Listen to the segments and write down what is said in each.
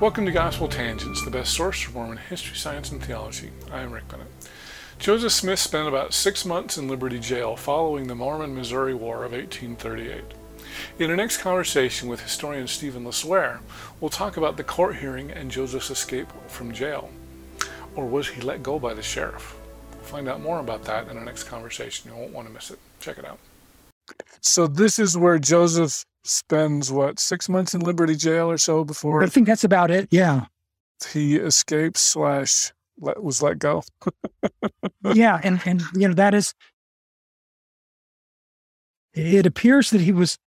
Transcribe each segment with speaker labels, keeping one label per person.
Speaker 1: Welcome to Gospel Tangents, the best source for Mormon history, science, and theology. I am Rick Bennett. Joseph Smith spent about six months in Liberty Jail following the Mormon Missouri War of 1838. In our next conversation with historian Stephen LeSueur, we'll talk about the court hearing and Joseph's escape from jail. Or was he let go by the sheriff? We'll find out more about that in our next conversation. You won't want to miss it. Check it out. So this is where Joseph spends what six months in Liberty Jail or so before
Speaker 2: I think that's about it. Yeah.
Speaker 1: he escapes slash let, was let go.
Speaker 2: yeah. And, and, you know, that is, it appears that he was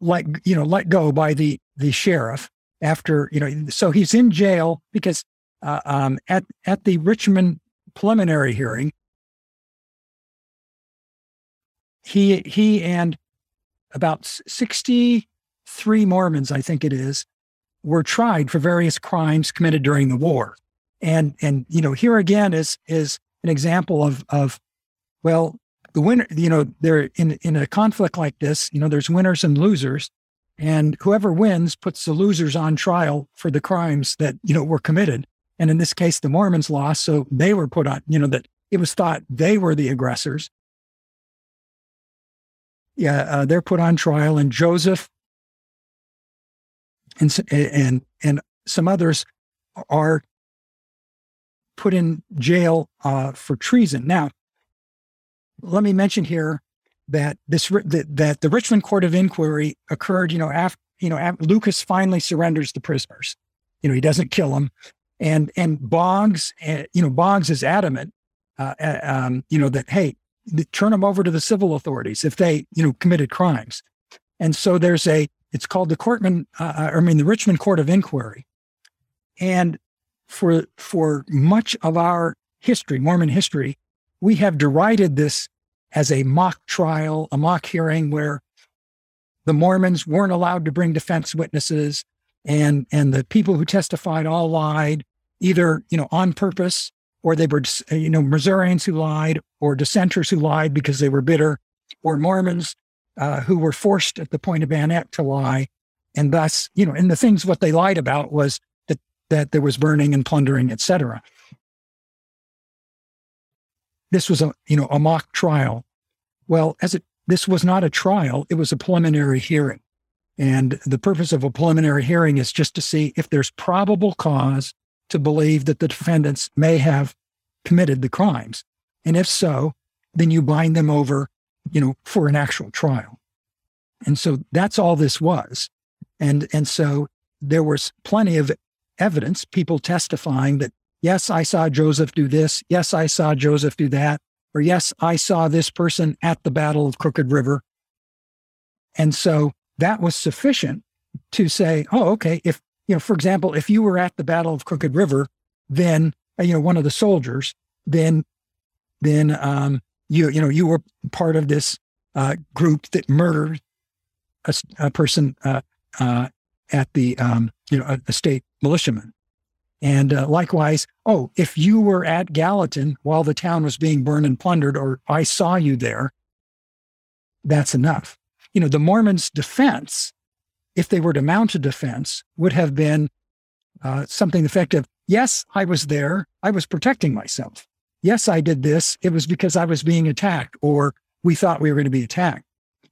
Speaker 2: let, you know, let go by the, the sheriff after, you know, so he's in jail because, uh, um, at, at the Richmond preliminary hearing, he, he and about 63 Mormons, I think it is, were tried for various crimes committed during the war. And and you know, here again is is an example of of well, the winner, you know, there in in a conflict like this, you know, there's winners and losers. And whoever wins puts the losers on trial for the crimes that, you know, were committed. And in this case, the Mormons lost. So they were put on, you know, that it was thought they were the aggressors yeah, uh, they're put on trial, and Joseph and and and some others are put in jail uh, for treason. Now, let me mention here that this that, that the Richmond Court of Inquiry occurred. You know, after you know after Lucas finally surrenders the prisoners. You know, he doesn't kill them, and and Boggs, uh, you know, Boggs is adamant. Uh, uh um, you know that hey, turn them over to the civil authorities if they, you know, committed crimes. And so there's a, it's called the Courtman, uh, uh, I mean, the Richmond Court of Inquiry. And for, for much of our history, Mormon history, we have derided this as a mock trial, a mock hearing where the Mormons weren't allowed to bring defense witnesses and, and the people who testified all lied either, you know, on purpose or they were, you know, Missourians who lied, or dissenters who lied because they were bitter, or Mormons uh, who were forced at the point of Annette to lie. And thus, you know, and the things what they lied about was that that there was burning and plundering, etc. This was a, you know, a mock trial. Well, as it this was not a trial, it was a preliminary hearing. And the purpose of a preliminary hearing is just to see if there's probable cause to believe that the defendants may have committed the crimes. And if so, then you bind them over, you know, for an actual trial. And so that's all this was. And, and so there was plenty of evidence, people testifying that, yes, I saw Joseph do this. Yes, I saw Joseph do that. Or yes, I saw this person at the Battle of Crooked River. And so that was sufficient to say, oh, okay, if you know, for example, if you were at the Battle of Crooked River, then uh, you know one of the soldiers, then then um, you you know you were part of this uh, group that murdered a, a person uh, uh, at the um, you know a, a, state militiaman, and uh, likewise, oh, if you were at Gallatin while the town was being burned and plundered, or I saw you there, that's enough. You know, the Mormons' defense if they were to mount a defense, would have been uh, something effective. Yes, I was there. I was protecting myself. Yes, I did this. It was because I was being attacked, or we thought we were going to be attacked.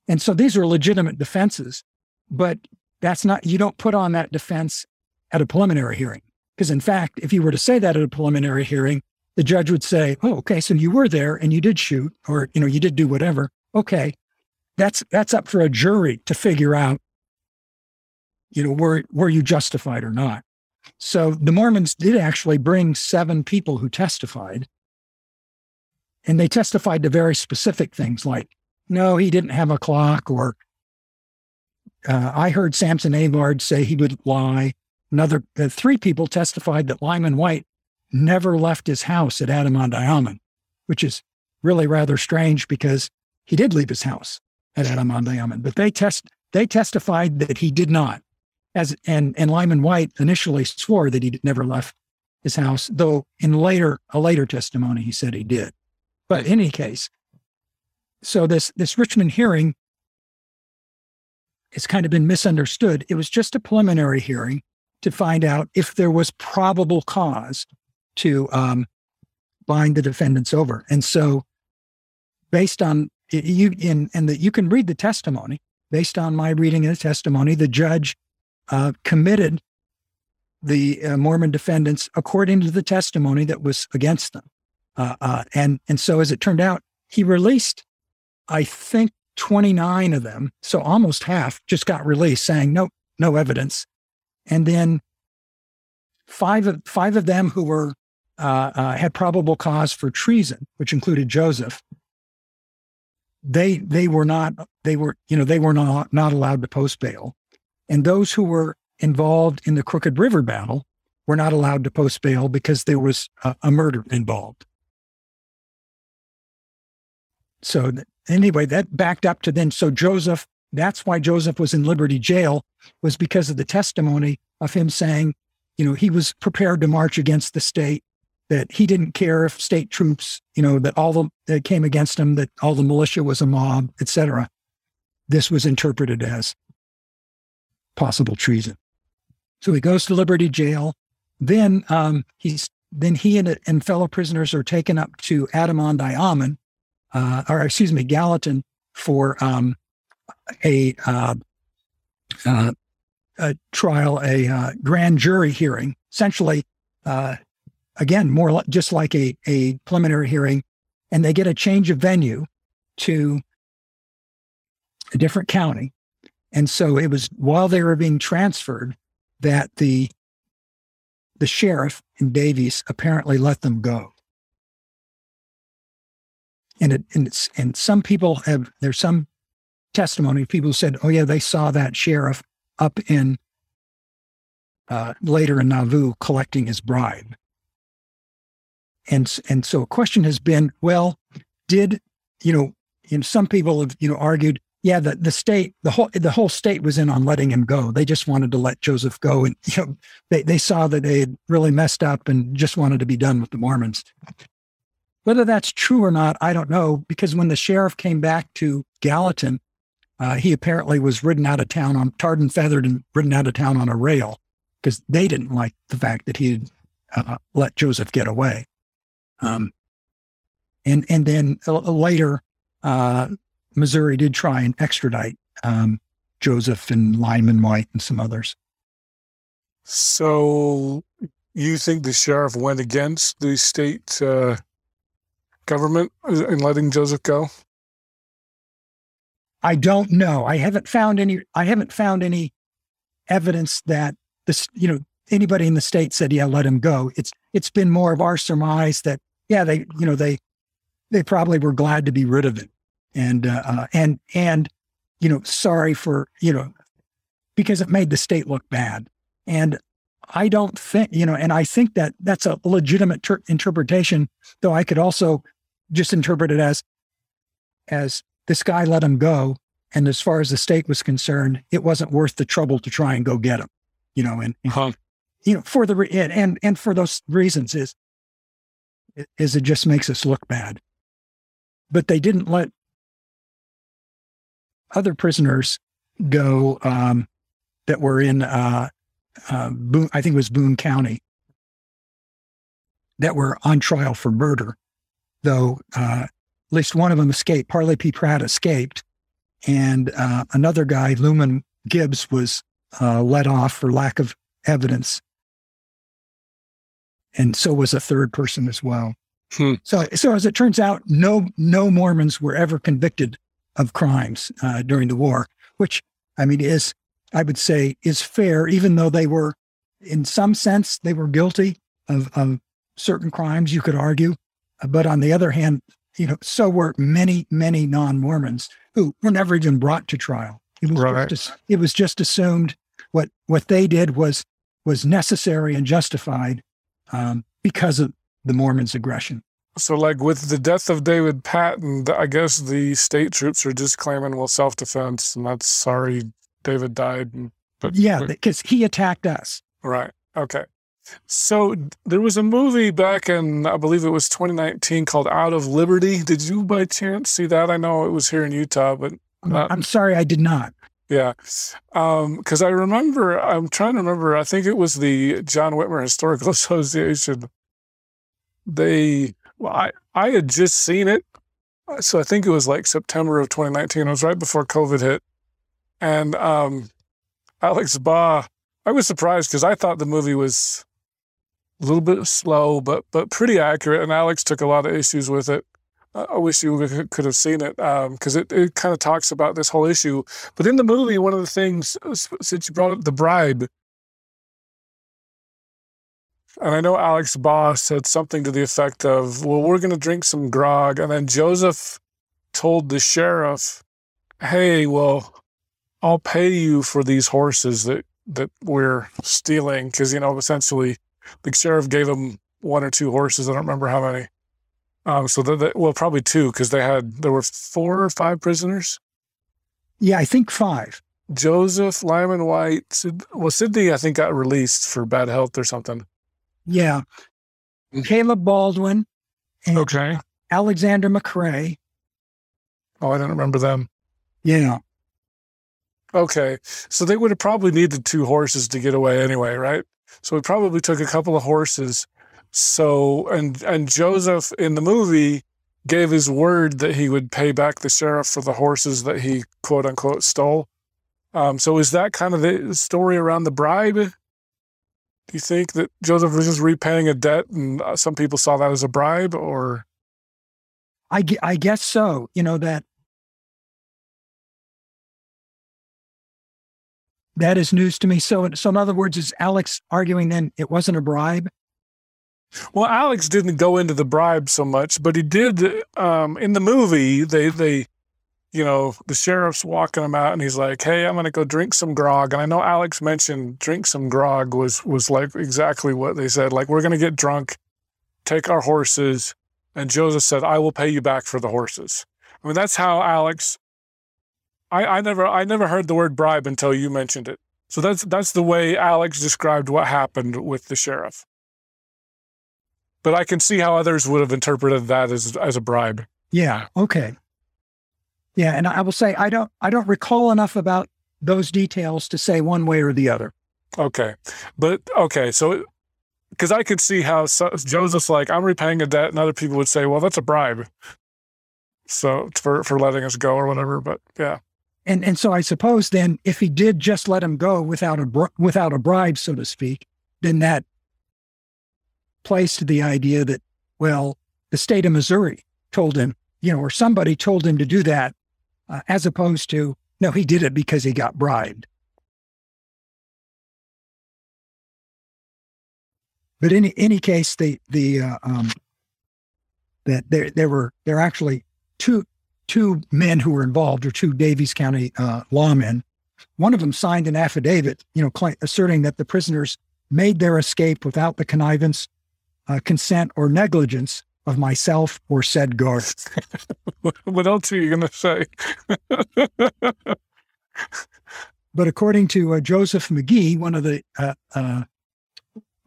Speaker 2: And so these are legitimate defenses, but that's not, you don't put on that defense at a preliminary hearing. Because in fact, if you were to say that at a preliminary hearing, the judge would say, "Oh, okay, so you were there and you did shoot, or you know, you did do whatever." Okay, that's that's up for a jury to figure out you know, were, were you justified or not? So the Mormons did actually bring seven people who testified. And they testified to very specific things like, no, he didn't have a clock, or uh, I heard Sampson Avard say he would lie. Another uh, three people testified that Lyman Wight never left his house at Adam-ondi-Ahman, which is really rather strange because he did leave his house at Adam-ondi-Ahman, but they test they testified that he did not as and and Lyman Wight initially swore that he never left his house, though in later a later testimony he said he did. But in any case, so this this Richmond hearing it's kind of been misunderstood. It was just a preliminary hearing to find out if there was probable cause to um, bind the defendants over. And so, based on you in and that you can read the testimony. Based on my reading of the testimony, the judge uh, committed the uh, Mormon defendants according to the testimony that was against them. Uh, uh and and so, as it turned out, he released, I think, 29 of them. So almost half just got released, saying no, no evidence. And then five of five of them who were uh, uh, had probable cause for treason, which included Joseph. They they were not they were you know they were not not allowed to post bail, and those who were involved in the Crooked River battle were not allowed to post bail because there was a, a murder involved. So anyway, that backed up to then. So Joseph, that's why Joseph was in Liberty Jail, was because of the testimony of him saying, you know, he was prepared to march against the state, that he didn't care if state troops, you know, that all the that came against him, that all the militia was a mob, etc. This was interpreted as possible treason. So he goes to Liberty Jail. Then um, he's then he and, and fellow prisoners are taken up to Adam-ondi-Ahman, uh, or excuse me, Gallatin for um, a, uh, uh, a, trial, a uh, grand jury hearing. Essentially, uh, again, more just like a, a preliminary hearing, and they get a change of venue to a different county. And so it was while they were being transferred that the the sheriff in Daviess apparently let them go. And it and it's and some people have there's some testimony people said oh yeah they saw that sheriff up in uh, later in Nauvoo collecting his bribe. And and so a question has been well did you know know some people have you know argued yeah the, the state the whole the whole state was in on letting him go they just wanted to let joseph go and you know they, they saw that they had really messed up and just wanted to be done with the mormons whether that's true or not, I don't know, because when the sheriff came back to Gallatin, uh, he apparently was ridden out of town on tarred and feathered and ridden out of town on a rail because they didn't like the fact that he had uh, let Joseph get away. Um, and and then later, uh, Missouri did try and extradite um, Joseph and Lyman Wight and some others.
Speaker 1: So you think the sheriff went against the state uh, government in letting Joseph go?
Speaker 2: I don't know. I haven't found any. I haven't found any evidence that this. You know, anybody in the state said, "Yeah, let him go." It's it's been more of our surmise that yeah, they you know they they probably were glad to be rid of it, and uh, uh, and and you know sorry for you know because it made the state look bad, and I don't think you know, and I think that that's a legitimate ter- interpretation. Though I could also just interpret it as as this guy let him go and as far as the state was concerned it wasn't worth the trouble to try and go get him you know and, and huh. you know for the and, and and for those reasons is is it just makes us look bad but they didn't let other prisoners go um, that were in uh, uh, Boone, I think it was Boone County that were on trial for murder though uh, at least one of them escaped. Parley P. Pratt escaped, and uh, another guy, Luman Gibbs, was uh, let off for lack of evidence, and so was a third person as well. Hmm. So, so as it turns out, no no Mormons were ever convicted of crimes uh, during the war, which I mean is I would say is fair, even though they were, in some sense, they were guilty of, of certain crimes. You could argue, but on the other hand, you know, so were many, many non-Mormons who were never even brought to trial. It was, right. just, it was just assumed what what they did was was necessary and justified um, because of the Mormons' aggression.
Speaker 1: So, like with the death of David Patten, I guess the state troops are just claiming, well, self defense, and that's sorry David died.
Speaker 2: But yeah, because he attacked us.
Speaker 1: Right. Okay. So there was a movie back in, I believe it was 2019 called Out of Liberty. Did you by chance see that? I know it was here in Utah, but
Speaker 2: not... I'm sorry, I did not.
Speaker 1: Yeah. Because um, I remember, I'm trying to remember, I think it was the John Whitmer Historical Association. They, well, I, I had just seen it. So I think it was like September of 2019. It was right before COVID hit. And um, Alex Baugh, I was surprised because I thought the movie was a little bit slow, but but pretty accurate. And Alex took a lot of issues with it. I wish you could have seen it because um, it, it kind of talks about this whole issue. But in the movie, one of the things, uh, since you brought up the bribe, and I know Alex Baugh said something to the effect of, well, we're going to drink some grog. And then Joseph told the sheriff, hey, well, I'll pay you for these horses that, that we're stealing. Because, you know, essentially the sheriff gave him one or two horses. I don't remember how many. Um, so the, well, probably two because they had there were four or five prisoners.
Speaker 2: Yeah, I think five.
Speaker 1: Joseph Lyman Wight. Sid, well, Sidney, I think got released for bad health or something.
Speaker 2: Yeah, Caleb Baldwin.
Speaker 1: okay.
Speaker 2: Alexander McRae.
Speaker 1: Oh, I don't remember them.
Speaker 2: Yeah.
Speaker 1: Okay, so they would have probably needed two horses to get away anyway, right? So we probably took a couple of horses so and and Joseph in the movie gave his word that he would pay back the sheriff for the horses that he quote unquote stole. Um, so is that kind of the story around the bribe? Do you think that Joseph was just repaying a debt, and uh, some people saw that as a bribe, or?
Speaker 2: I, I guess so. You know that that is news to me. So, so in other words, is Alex arguing then it wasn't a bribe?
Speaker 1: Well, Alex didn't go into the bribe so much, but he did um, in the movie. They they, you know, the sheriff's walking him out, and he's like, "Hey, I'm gonna go drink some grog." And I know Alex mentioned drink some grog was was like exactly what they said. Like we're gonna get drunk, take our horses, and Joseph said, "I will pay you back for the horses." I mean, that's how Alex. I, I never I never heard the word bribe until you mentioned it. So that's that's the way Alex described what happened with the sheriff but I can see how others would have interpreted that as as a bribe.
Speaker 2: Yeah. Okay. Yeah, and I will say I don't I don't recall enough about those details to say one way or the other.
Speaker 1: Okay, but okay, so because I could see how so, Joseph's like I'm repaying a debt, and other people would say, well, that's a bribe. So for for letting us go or whatever, but yeah.
Speaker 2: And and so I suppose then if he did just let him go without a without a bribe, so to speak, then that place to the idea that, well, the state of Missouri told him, you know, or somebody told him to do that, uh, as opposed to, no, he did it because he got bribed. But in any case, the the uh, um, that there there were there actually two two men who were involved, or two Daviess County uh, lawmen. One of them signed an affidavit, you know, asserting that the prisoners made their escape without the connivance uh, consent or negligence of myself or said guard.
Speaker 1: what else are you going to say?
Speaker 2: but according to uh, Joseph McGee, one of the uh, uh,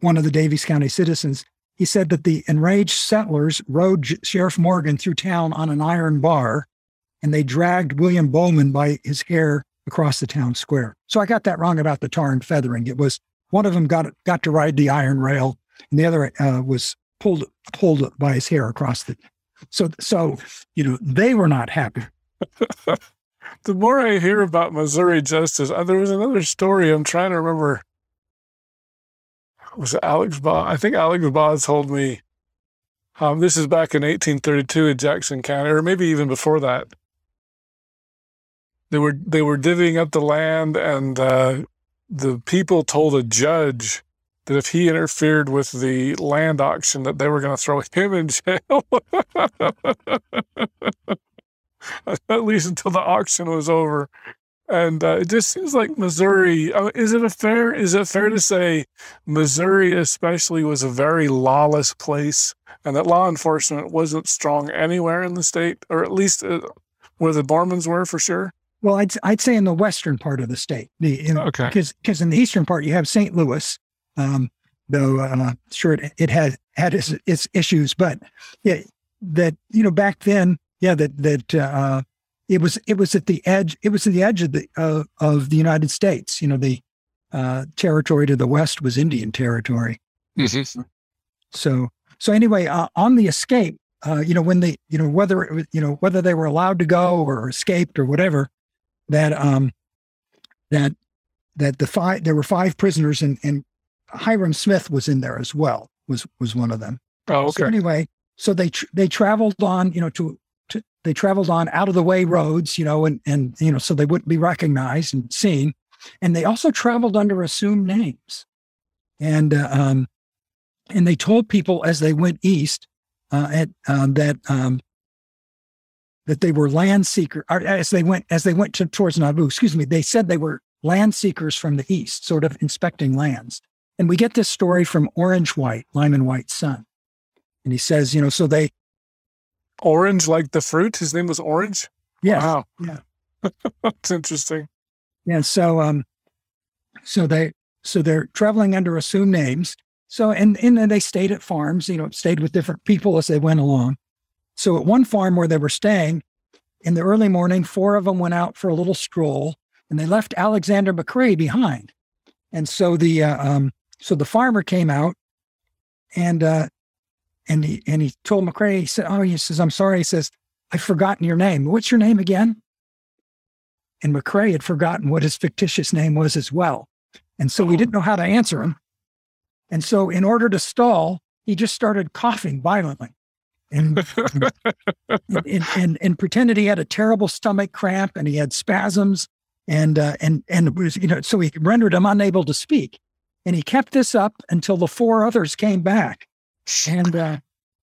Speaker 2: one of the Daviess County citizens, he said that the enraged settlers rode J- Sheriff Morgan through town on an iron bar, and they dragged William Bowman by his hair across the town square. So I got that wrong about the tar and feathering. It was one of them got got to ride the iron rail, and the other uh, was pulled pulled by his hair across the. So so you know they were not happy.
Speaker 1: the more I hear about Missouri justice, uh, there was another story. I'm trying to remember. Was Alex Baugh? I think Alex Baugh told me. Um, this is back in 1832 in Jackson County, or maybe even before that. They were they were divvying up the land, and uh, the people told a judge that if he interfered with the land auction that they were going to throw him in jail. At least until the auction was over. And uh, it just seems like missouri uh, is it a fair is it fair to say missouri especially was a very lawless place and that law enforcement wasn't strong anywhere in the state or at least uh, where the mormons were for sure?
Speaker 2: Well i'd, I'd say in the western part of the state the, in, okay. because in the eastern part you have st louis um, though I'm not sure it, it had had its, its, issues. But yeah, that you know back then, yeah, that that uh, it was it was at the edge it was at the edge of the uh, of the United States. You know, the uh, territory to the west was Indian territory.
Speaker 1: Mm-hmm.
Speaker 2: So so anyway, uh, on the escape, uh, you know, when they you know whether it was, you know whether they were allowed to go or escaped or whatever, that um that that the five there were five prisoners and and Hyrum Smith was in there as well was was one of them.
Speaker 1: Oh, okay.
Speaker 2: So anyway, so they tr- they traveled on, you know, to, to they traveled on out of the way roads, you know, and and you know, so they wouldn't be recognized and seen, and they also traveled under assumed names, and uh, um, and they told people as they went east uh, at um, that um, that they were land seekers as they went as they went to, towards Nauvoo. Excuse me, they said they were land seekers from the east, sort of inspecting lands. And we get this story from Orange Wight, Lyman Wight's son. And he says, you know, so they.
Speaker 1: Orange, like the fruit? His name was Orange?
Speaker 2: Yes.
Speaker 1: Wow.
Speaker 2: Yeah.
Speaker 1: That's interesting.
Speaker 2: Yeah. So, um, so they, so they're traveling under assumed names. So, and, and then they stayed at farms, you know, stayed with different people as they went along. So at one farm where they were staying in the early morning, four of them went out for a little stroll and they left Alexander McRae behind. And so the, uh, um, so the farmer came out and uh and he and he told McRae, he said, Oh, he says, I'm sorry. He says, I've forgotten your name. What's your name again? And McRae had forgotten what his fictitious name was as well. And so we didn't know how to answer him. And so in order to stall, he just started coughing violently and, and, and, and, pretended he had a terrible stomach cramp and he had spasms and, uh, and, and was, you know, so he rendered him unable to speak. And he kept this up until the four others came back. And uh,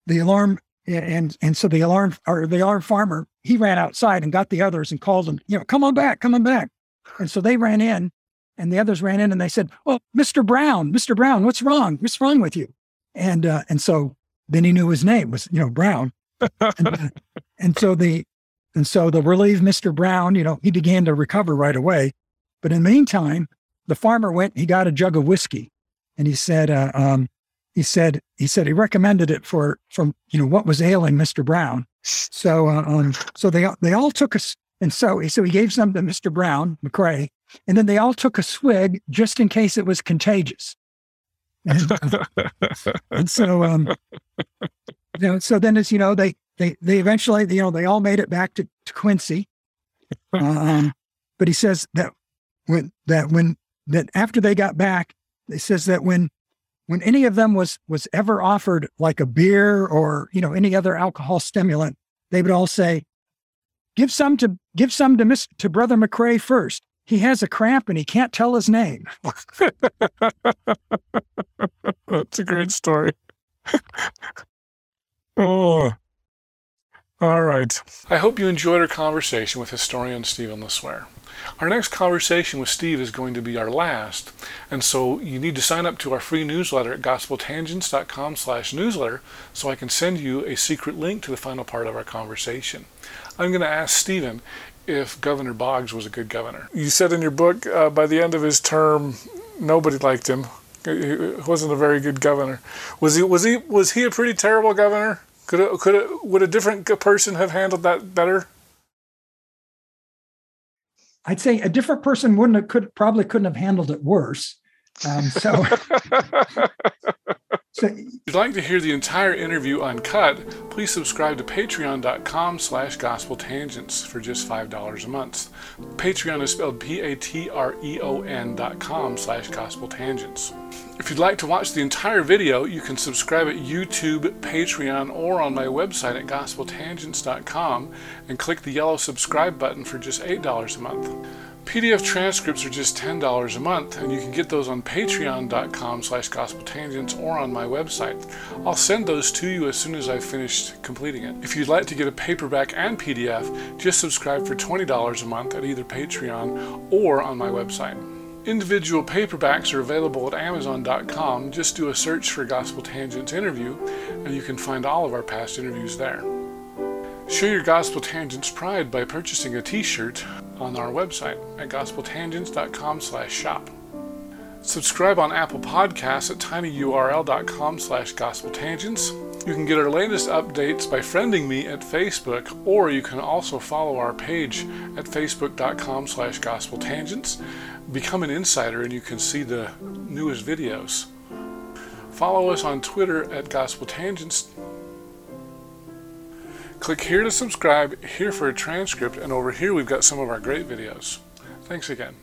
Speaker 2: the alarm, and and so the alarm or the alarm farmer, he ran outside and got the others and called them, you know, come on back, come on back. And so they ran in, and the others ran in and they said, "Oh, Mr. Brown, Mr. Brown, what's wrong? What's wrong with you?" And uh, and so then he knew his name was, you know, Brown. and, uh, and so the and so the relieved Mr. Brown, you know, he began to recover right away. But in the meantime, the farmer went, he got a jug of whiskey and he said, uh, um, he said, he said he recommended it for, from, you know, what was ailing Mr. Brown. So, uh, um, so they, they all took us. And so, so he gave some to Mr. Brown, McRae, and then they all took a swig just in case it was contagious. And, and so, um, you know, so then as you know, they, they, they eventually, you know, they all made it back to, to Quincy. Uh, um, but he says that when, that when that after they got back, it says that when when any of them was was ever offered like a beer or you know any other alcohol stimulant, they would all say, "Give some to give some to Miss to Brother McRae first. He has a cramp and he can't tell his name."
Speaker 1: That's a great story. oh. All right. I hope you enjoyed our conversation with historian Stephen LeSueur. Our next conversation with Steve is going to be our last, and so you need to sign up to our free newsletter at gospeltangents.com slash newsletter so I can send you a secret link to the final part of our conversation. I'm going to ask Stephen if Governor Boggs was a good governor. You said in your book uh, by the end of his term, nobody liked him. He wasn't a very good governor. Was he? Was he? Was he a pretty terrible governor? Could could would a different person have handled that better?
Speaker 2: I'd say a different person wouldn't have, could probably couldn't have handled it worse. Um, so,
Speaker 1: so, if you'd like to hear the entire interview uncut, please subscribe to patreon.com slash gospel tangents for just $5 a month. Patreon is spelled P-A-T-R-E-O-N dot com slash gospel tangents. If you'd like to watch the entire video, you can subscribe at YouTube, Patreon, or on my website at gospeltangents.com and click the yellow subscribe button for just $8 a month. PDF transcripts are just $10 a month, and you can get those on patreon.com slash gospeltangents or on my website. I'll send those to you as soon as I've finished completing it. If you'd like to get a paperback and PDF, just subscribe for $20 a month at either Patreon or on my website. Individual paperbacks are available at Amazon.com. Just do a search for Gospel Tangents interview, and you can find all of our past interviews there. Show your Gospel Tangents pride by purchasing a t-shirt on our website at gospeltangents.com slash shop. Subscribe on Apple Podcasts at tinyurl.com slash gospeltangents You can get our latest updates by friending me at Facebook, or you can also follow our page at facebook.com slash gospeltangents. Become an insider and you can see the newest videos. Follow us on Twitter at gospeltangents. Click here to subscribe, here for a transcript, and over here we've got some of our great videos. Thanks again.